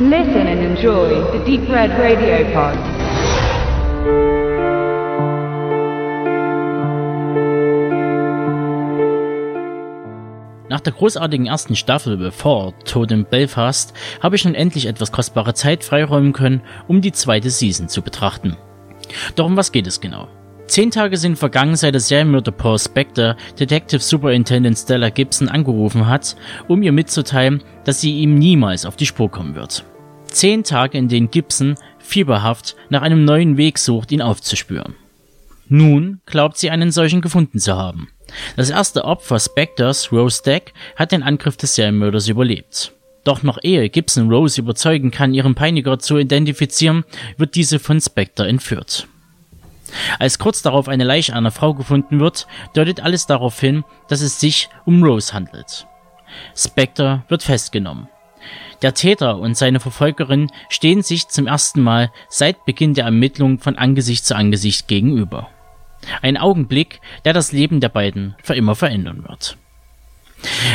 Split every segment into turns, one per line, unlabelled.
Listen and enjoy the Deep Red Radio Pod.
Nach der großartigen ersten Staffel Before Tod in Belfast habe ich nun endlich etwas kostbare Zeit freiräumen können, um die zweite Season zu betrachten. Doch um was geht es genau? Zehn Tage sind vergangen, seit der Serienmörder Paul Spector Detective Superintendent Stella Gibson angerufen hat, um ihr mitzuteilen, dass sie ihm niemals auf die Spur kommen wird. Zehn Tage, in denen Gibson fieberhaft nach einem neuen Weg sucht, ihn aufzuspüren. Nun glaubt sie einen solchen gefunden zu haben. Das erste Opfer Spectors, Rose Deck, hat den Angriff des Serienmörders überlebt. Doch noch ehe Gibson Rose überzeugen kann, ihren Peiniger zu identifizieren, wird diese von Spectre entführt. Als kurz darauf eine Leiche einer Frau gefunden wird, deutet alles darauf hin, dass es sich um Rose handelt. Spectre wird festgenommen. Der Täter und seine Verfolgerin stehen sich zum ersten Mal seit Beginn der Ermittlungen von Angesicht zu Angesicht gegenüber. Ein Augenblick, der das Leben der beiden für immer verändern wird.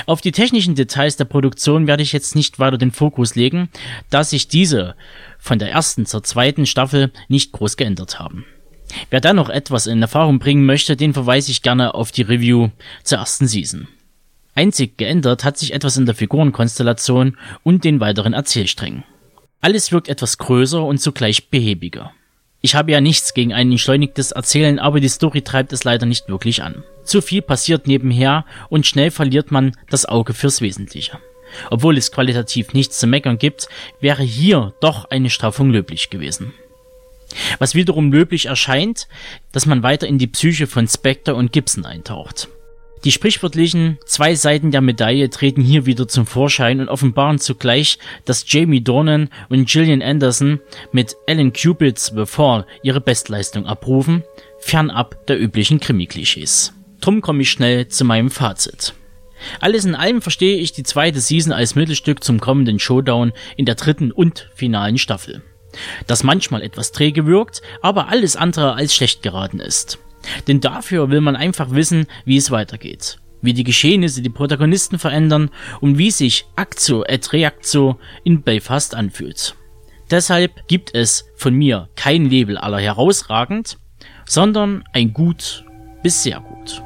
Auf die technischen Details der Produktion werde ich jetzt nicht weiter den Fokus legen, da sich diese von der ersten zur zweiten Staffel nicht groß geändert haben. Wer da noch etwas in Erfahrung bringen möchte, den verweise ich gerne auf die Review zur ersten Season. Einzig geändert hat sich etwas in der Figurenkonstellation und den weiteren Erzählsträngen. Alles wirkt etwas größer und zugleich behäbiger. Ich habe ja nichts gegen ein entschleunigtes Erzählen, aber die Story treibt es leider nicht wirklich an. Zu viel passiert nebenher und schnell verliert man das Auge fürs Wesentliche. Obwohl es qualitativ nichts zu meckern gibt, wäre hier doch eine Straffung löblich gewesen. Was wiederum löblich erscheint, dass man weiter in die Psyche von Spectre und Gibson eintaucht. Die sprichwörtlichen zwei Seiten der Medaille treten hier wieder zum Vorschein und offenbaren zugleich, dass Jamie Dornan und Gillian Anderson mit Alan Cupids Before ihre Bestleistung abrufen, fernab der üblichen Krimi-Klischees. Drum komme ich schnell zu meinem Fazit. Alles in allem verstehe ich die zweite Season als Mittelstück zum kommenden Showdown in der dritten und finalen Staffel das manchmal etwas träge wirkt, aber alles andere als schlecht geraten ist. Denn dafür will man einfach wissen, wie es weitergeht, wie die Geschehnisse die Protagonisten verändern und wie sich Actio et Reactio in Belfast anfühlt. Deshalb gibt es von mir kein Label aller herausragend, sondern ein gut bis sehr gut.